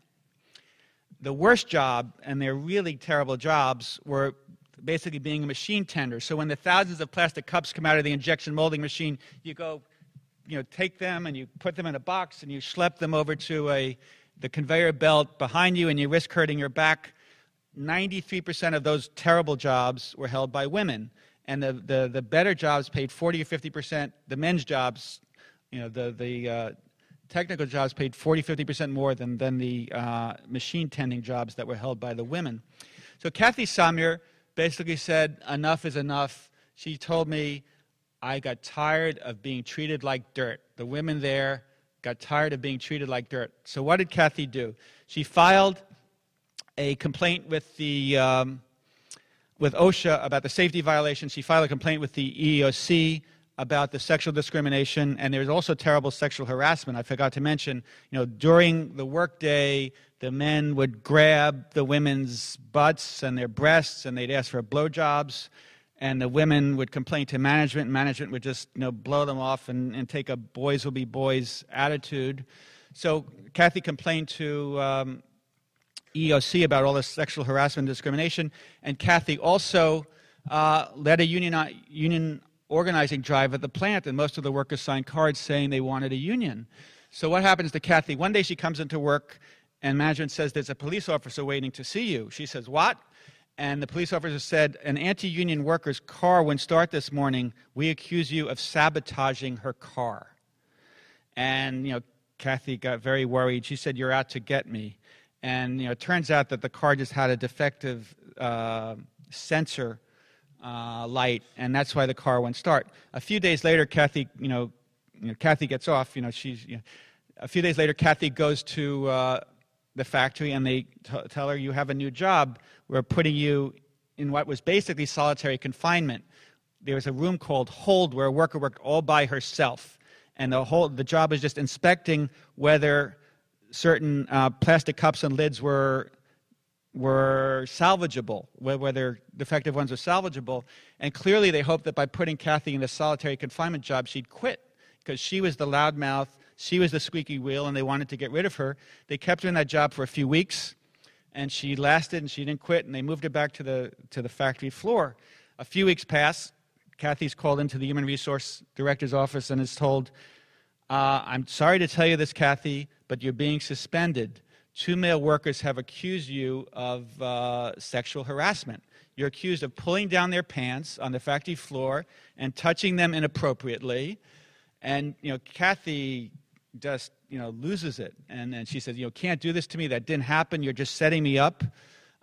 the worst job, and they're really terrible jobs, were basically being a machine tender. So when the thousands of plastic cups come out of the injection molding machine, you go, you know, take them and you put them in a box and you schlep them over to a the conveyor belt behind you and you risk hurting your back. 93% of those terrible jobs were held by women. And the, the, the better jobs paid 40 or 50%. The men's jobs, you know, the, the uh, technical jobs paid 40, 50% more than, than the uh, machine tending jobs that were held by the women. So Kathy Saumier basically said, enough is enough. She told me, I got tired of being treated like dirt. The women there got tired of being treated like dirt. So what did Kathy do? She filed a complaint with the um, with OSHA about the safety violation. She filed a complaint with the EEOC about the sexual discrimination, and there's also terrible sexual harassment. I forgot to mention, you know, during the workday, the men would grab the women's butts and their breasts, and they'd ask for blowjobs, and the women would complain to management, and management would just, you know, blow them off and, and take a boys will be boys attitude. So Kathy complained to um, EOC about all this sexual harassment and discrimination, and Kathy also uh, led a union, union organizing drive at the plant, and most of the workers signed cards saying they wanted a union. So what happens to Kathy? One day she comes into work, and management says, There's a police officer waiting to see you. She says, What? And the police officer said, An anti union worker's car wouldn't start this morning. We accuse you of sabotaging her car. And, you know, Kathy got very worried. She said, You're out to get me. And, you know, it turns out that the car just had a defective uh, sensor uh, light, and that's why the car won't start. A few days later, Kathy, you know, you know Kathy gets off. You know, she's. You know, a few days later, Kathy goes to uh, the factory, and they t- tell her, "You have a new job. We're putting you in what was basically solitary confinement." There was a room called hold where a worker worked all by herself, and the whole the job was just inspecting whether certain uh, plastic cups and lids were were salvageable, whether defective ones were salvageable. And clearly, they hoped that by putting Kathy in a solitary confinement job, she'd quit because she was the loudmouth, she was the squeaky wheel, and they wanted to get rid of her. They kept her in that job for a few weeks, and she lasted and she didn't quit, and they moved her back to the, to the factory floor. A few weeks pass. Kathy's called into the Human Resource Director's office and is told, uh, I'm sorry to tell you this, Kathy, but you're being suspended two male workers have accused you of uh, sexual harassment. You're accused of pulling down their pants on the factory floor and touching them inappropriately. And, you know, Kathy just, you know, loses it. And, and she says, you know, can't do this to me. That didn't happen. You're just setting me up.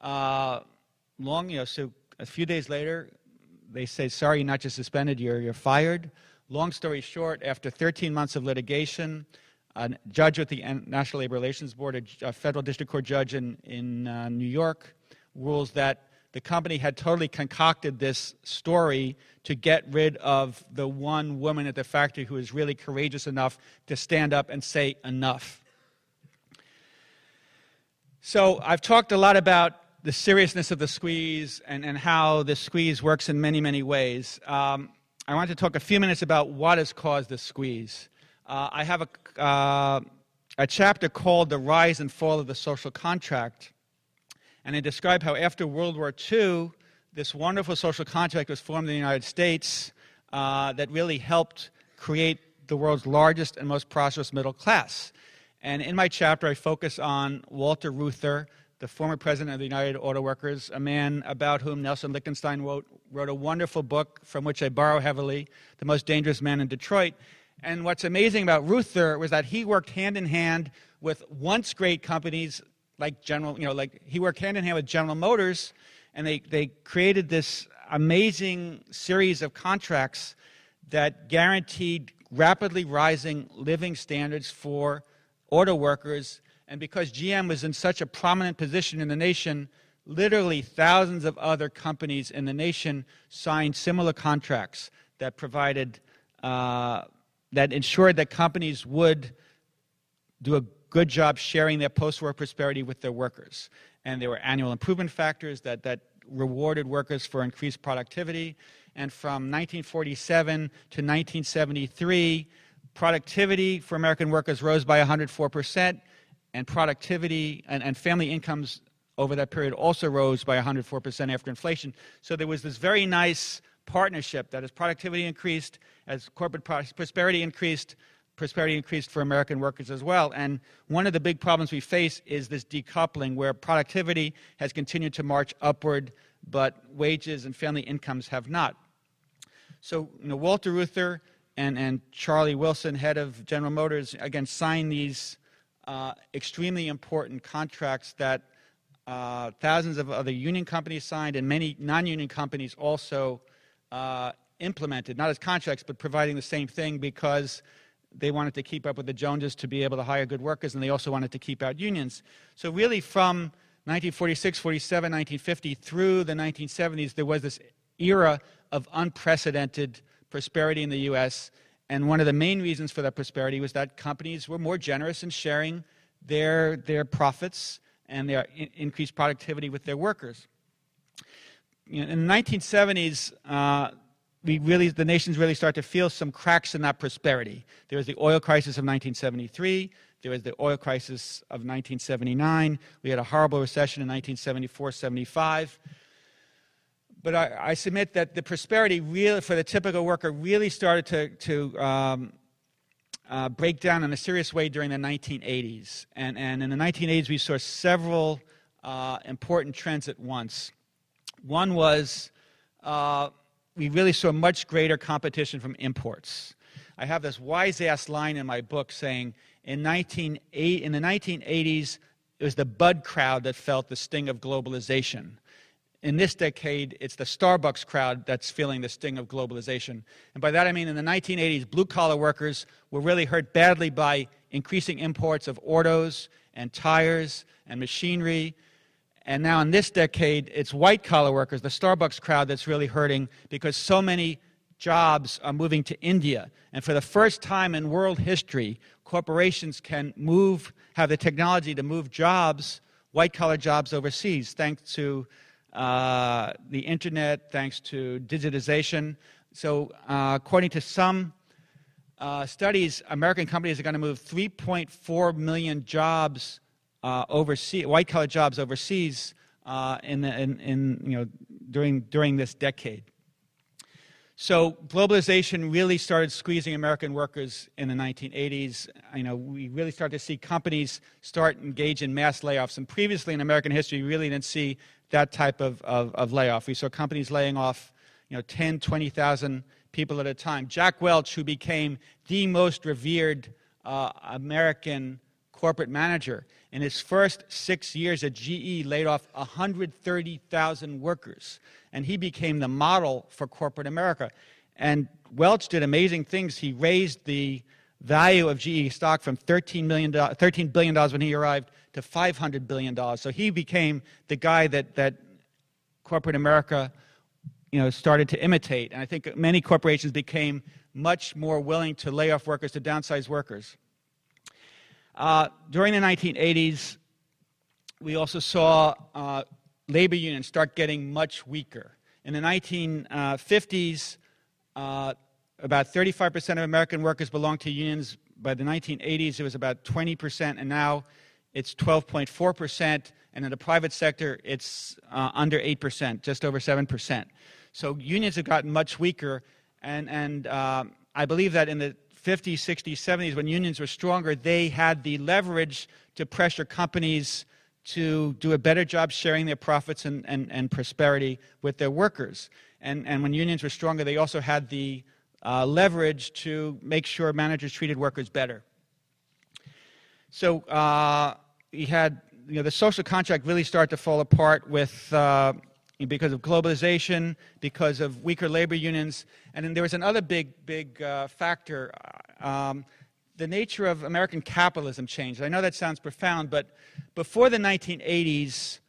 Uh, long, you know, so a few days later, they say, sorry, you're not just suspended, you're, you're fired. Long story short, after 13 months of litigation, a judge with the National Labor Relations Board, a, federal district court judge in, in uh, New York, rules that the company had totally concocted this story to get rid of the one woman at the factory who was really courageous enough to stand up and say enough. So I've talked a lot about the seriousness of the squeeze and, and how the squeeze works in many, many ways. Um, I want to talk a few minutes about what has caused the squeeze. Uh, I have a, uh, a chapter called The Rise and Fall of the Social Contract. And I describe how after World War II, this wonderful social contract was formed in the United States uh, that really helped create the world's largest and most prosperous middle class. And in my chapter, I focus on Walter Reuther, the former president of the United Auto Workers, a man about whom Nelson Lichtenstein wrote, wrote a wonderful book from which I borrow heavily, The Most Dangerous Man in Detroit. And what's amazing about Reuther was that he worked hand in hand with once great companies like General, you know, like he worked hand in hand with General Motors, and they, they created this amazing series of contracts that guaranteed rapidly rising living standards for auto workers. And because GM was in such a prominent position in the nation, literally thousands of other companies in the nation signed similar contracts that provided uh, that ensured that companies would do a good job sharing their post-war prosperity with their workers. And there were annual improvement factors that, that rewarded workers for increased productivity. And from 1947 to 1973, productivity for American workers rose by 104%, and productivity and, and family incomes over that period also rose by 104% after inflation. So there was this very nice partnership that as productivity increased, as corporate prosperity increased, prosperity increased for American workers as well. And one of the big problems we face is this decoupling where productivity has continued to march upward, but wages and family incomes have not. So, you know, Walter Reuther and, and Charlie Wilson, head of General Motors, again signed these uh, extremely important contracts that uh, thousands of other union companies signed and many non union companies also uh, implemented, not as contracts, but providing the same thing because they wanted to keep up with the Joneses to be able to hire good workers, and they also wanted to keep out unions. So, really, from 1946, 47, 1950 through the 1970s, there was this era of unprecedented prosperity in the U.S. And one of the main reasons for that prosperity was that companies were more generous in sharing their, their profits and their in- increased productivity with their workers. You know, in the 1970s, uh, we really, the nations really start to feel some cracks in that prosperity. There was the oil crisis of 1973. There was the oil crisis of 1979. We had a horrible recession in 1974 75. But I, I, submit that the prosperity really, for the typical worker really started to, to um, uh, break down in a serious way during the 1980s. And, and in the 1980s, we saw several uh, important trends at once. One was uh, we really saw much greater competition from imports. I have this wise ass line in my book saying in, 19, in the 1980s, it was the Bud crowd that felt the sting of globalization in this decade, it's the Starbucks crowd that's feeling the sting of globalization. And by that I mean in the 1980s, blue collar workers were really hurt badly by increasing imports of autos and tires and machinery. And now in this decade, it's white collar workers, the Starbucks crowd, that's really hurting because so many jobs are moving to India. And for the first time in world history, corporations can move, have the technology to move jobs, white collar jobs overseas, thanks to uh, the internet, thanks to digitization. So, uh, according to some uh, studies, American companies are going to move 3.4 million jobs uh, overseas, white collar jobs overseas, uh, in, in, in, you know, during, during this decade. So globalization really started squeezing American workers in the 1980s. You know, we really started to see companies start engage in mass layoffs. And previously in American history, we really didn't see that type of, of, of layoff. We saw companies laying off, you know, 10, 20,000 people at a time. Jack Welch, who became the most revered uh, American corporate manager, in his first six years at GE, laid off 130,000 workers. And he became the model for corporate America. And Welch did amazing things. He raised the value of GE stock from $13, million, $13 billion when he arrived to $500 billion. So he became the guy that, that corporate America you know, started to imitate. And I think many corporations became much more willing to lay off workers, to downsize workers. Uh, during the 1980s, we also saw uh, labor unions start getting much weaker. In the 1950s, uh, about 35% of American workers belonged to unions. By the 1980s, it was about 20%, and now it's 12.4%, and in the private sector, it's uh, under 8%, just over 7%. So unions have gotten much weaker, and, and uh, I believe that in the 50s, 60s, 70s, when unions were stronger, they had the leverage to pressure companies to do a better job sharing their profits and, and, and prosperity with their workers. And, and when unions were stronger, they also had the uh, leverage to make sure managers treated workers better. So uh, had you know, the social contract really started to fall apart with uh, because of globalization, because of weaker labor unions, and then there was another big, big uh, factor. Um, the nature of American capitalism changed. I know that sounds profound, but before the 1980s,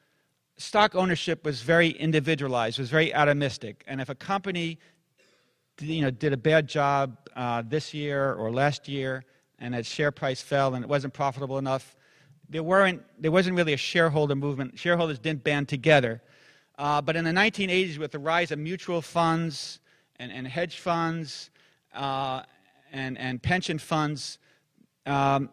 stock ownership was very individualized, was very atomistic, and if a company you know, did a bad job uh, this year or last year, and its share price fell and it wasn't profitable enough. There, weren't, there wasn't really a shareholder movement. Shareholders didn't band together. Uh, but in the 1980s, with the rise of mutual funds and, and hedge funds uh, and, and pension funds, um,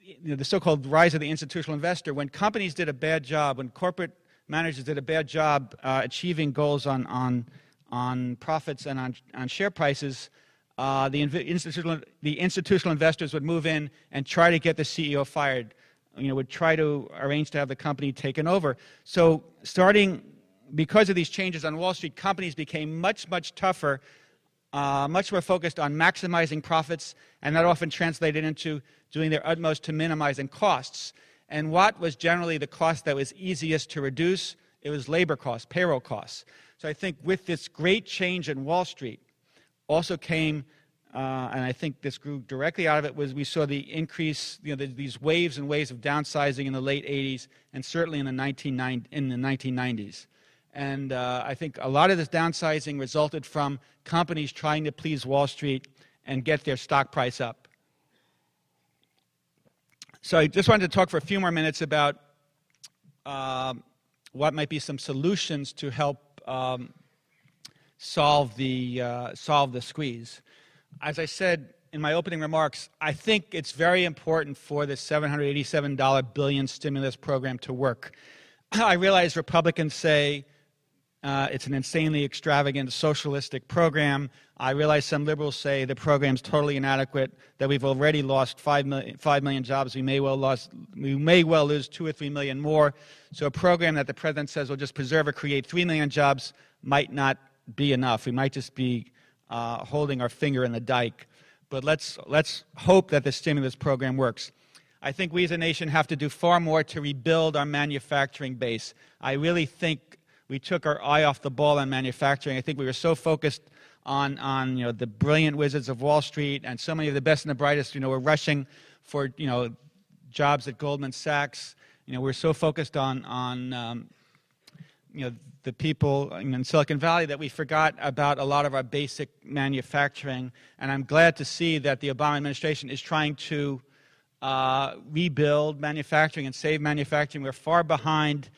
you know, the so-called rise of the institutional investor. When companies did a bad job, when corporate managers did a bad job uh, achieving goals on, on, on profits and on, on share prices, uh, the, institutional, the institutional investors would move in and try to get the CEO fired. You know, would try to arrange to have the company taken over. So, starting because of these changes on Wall Street, companies became much, much tougher, uh, much more focused on maximizing profits, and that often translated into doing their utmost to minimizing costs. And what was generally the cost that was easiest to reduce? It was labor costs, payroll costs. So I think with this great change in Wall Street, also came, uh, and I think this grew directly out of it, was we saw the increase, you know, the, these waves and waves of downsizing in the late 80s and certainly in the, 1990, in the 1990s. And uh, I think a lot of this downsizing resulted from companies trying to please Wall Street and get their stock price up. So I just wanted to talk for a few more minutes about uh, what might be some solutions to help um, solve the uh, solve the squeeze. As I said in my opening remarks, I think it's very important for the $787 billion stimulus program to work. I realize Republicans say uh, it's an insanely extravagant socialistic program. I realize some liberals say the program's totally inadequate, that we've already lost 5 million, 5 million jobs. We may, well lost, we may well lose 2 or 3 million more. So a program that the president says will just preserve or create 3 million jobs might not be enough. We might just be uh, holding our finger in the dike. But let's, let's hope that the stimulus program works. I think we as a nation have to do far more to rebuild our manufacturing base. I really think we took our eye off the ball on manufacturing. I think we were so focused on, on you know, the brilliant wizards of Wall Street, and so many of the best and the brightest, you know, were rushing for, you know, jobs at Goldman Sachs. You know, we're so focused on, on um, you know, the people in Silicon Valley that we forgot about a lot of our basic manufacturing. And I'm glad to see that the Obama administration is trying to uh, rebuild manufacturing and save manufacturing. We're far behind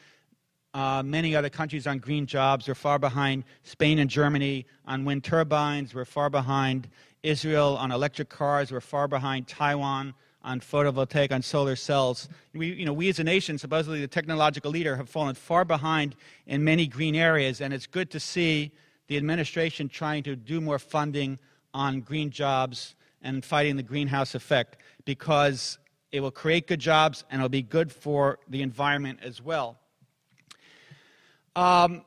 uh, many other countries on green jobs. We're far behind Spain and Germany on wind turbines. We're far behind Israel on electric cars. We're far behind Taiwan on photovoltaic, on solar cells. We, you know, we as a nation, supposedly the technological leader, have fallen far behind in many green areas, and it's good to see the administration trying to do more funding on green jobs and fighting the greenhouse effect because it will create good jobs and it'll be good for the environment as well. Um,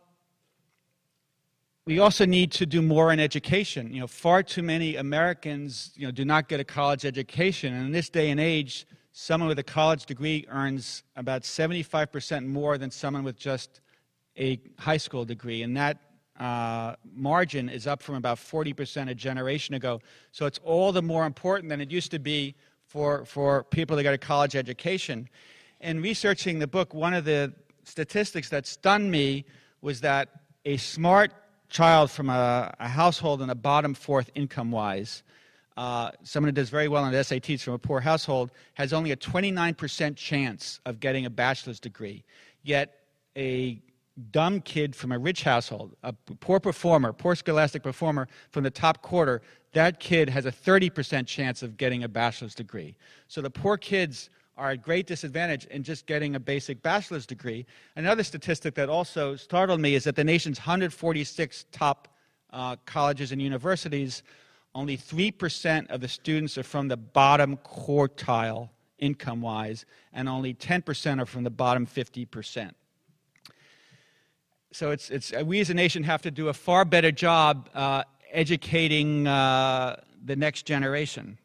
we also need to do more in education. You know, far too many Americans, you know, do not get a college education, and in this day and age, someone with a college degree earns about 75% more than someone with just a high school degree, and that uh, margin is up from about 40% a generation ago. So it's all the more important than it used to be for, for people to get a college education. In researching the book, one of the statistics that stunned me was that a smart child from a, a household in a bottom fourth income wise, uh, someone who does very well on the SATs from a poor household, has only a 29% chance of getting a bachelor's degree. Yet a dumb kid from a rich household, a poor performer, poor scholastic performer from the top quarter, that kid has a 30% chance of getting a bachelor's degree. So the poor kids are at great disadvantage in just getting a basic bachelor's degree. Another statistic that also startled me is that the nation's 146 top uh, colleges and universities, only 3% of the students are from the bottom quartile income wise, and only 10% are from the bottom 50%. So it's, it's, uh, we as a nation have to do a far better job uh, educating uh, the next generation.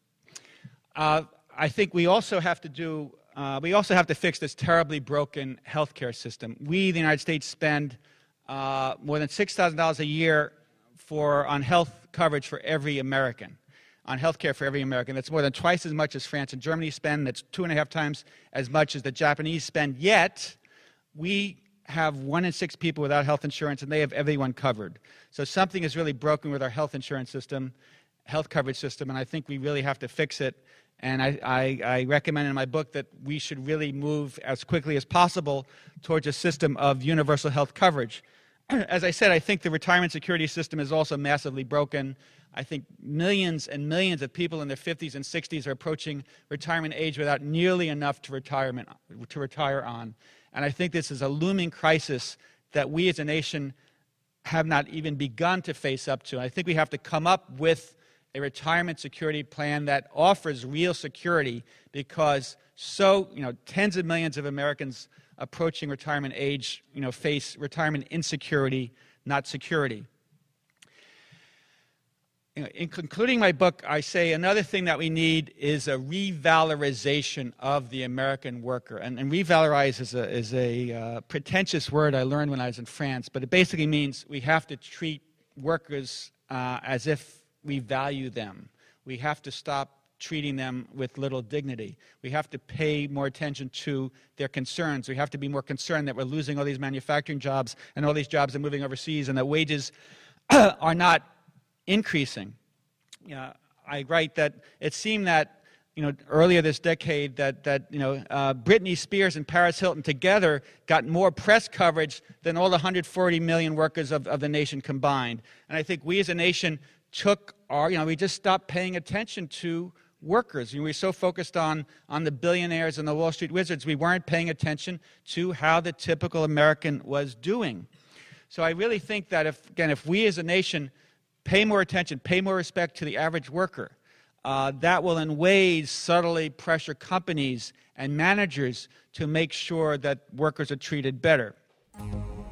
I think we also have to do, uh, we also have to fix this terribly broken healthcare system. We, the United States, spend uh, more than $6,000 a year for, on health coverage for every American, on health care for every American. That's more than twice as much as France and Germany spend. That's two and a half times as much as the Japanese spend. Yet, we have one in six people without health insurance, and they have everyone covered. So something is really broken with our health insurance system, health coverage system, and I think we really have to fix it. And I, I, I, recommend in my book that we should really move as quickly as possible towards a system of universal health coverage. As I said, I think the retirement security system is also massively broken. I think millions and millions of people in their 50s and 60s are approaching retirement age without nearly enough to, retirement, to retire on. And I think this is a looming crisis that we as a nation have not even begun to face up to. I think we have to come up with a retirement security plan that offers real security because so, you know, tens of millions of Americans approaching retirement age, you know, face retirement insecurity, not security in concluding my book, I say another thing that we need is a revalorization of the American worker. And, and revalorize is a, is a uh, pretentious word I learned when I was in France, but it basically means we have to treat workers uh, as if we value them. We have to stop treating them with little dignity. We have to pay more attention to their concerns. We have to be more concerned that we're losing all these manufacturing jobs and all these jobs are moving overseas and that wages are not increasing. You know, I write that it seemed that you know, earlier this decade that, that you know, uh, Britney Spears and Paris Hilton together got more press coverage than all the 140 million workers of, of the nation combined. And I think we as a nation took our, you know, we just stopped paying attention to workers. You know, we were so focused on, on the billionaires and the Wall Street wizards, we weren't paying attention to how the typical American was doing. So I really think that if, again, if we as a nation pay more attention, pay more respect to the average worker. Uh, that will, in ways, subtly pressure companies and managers to make sure that workers are treated better.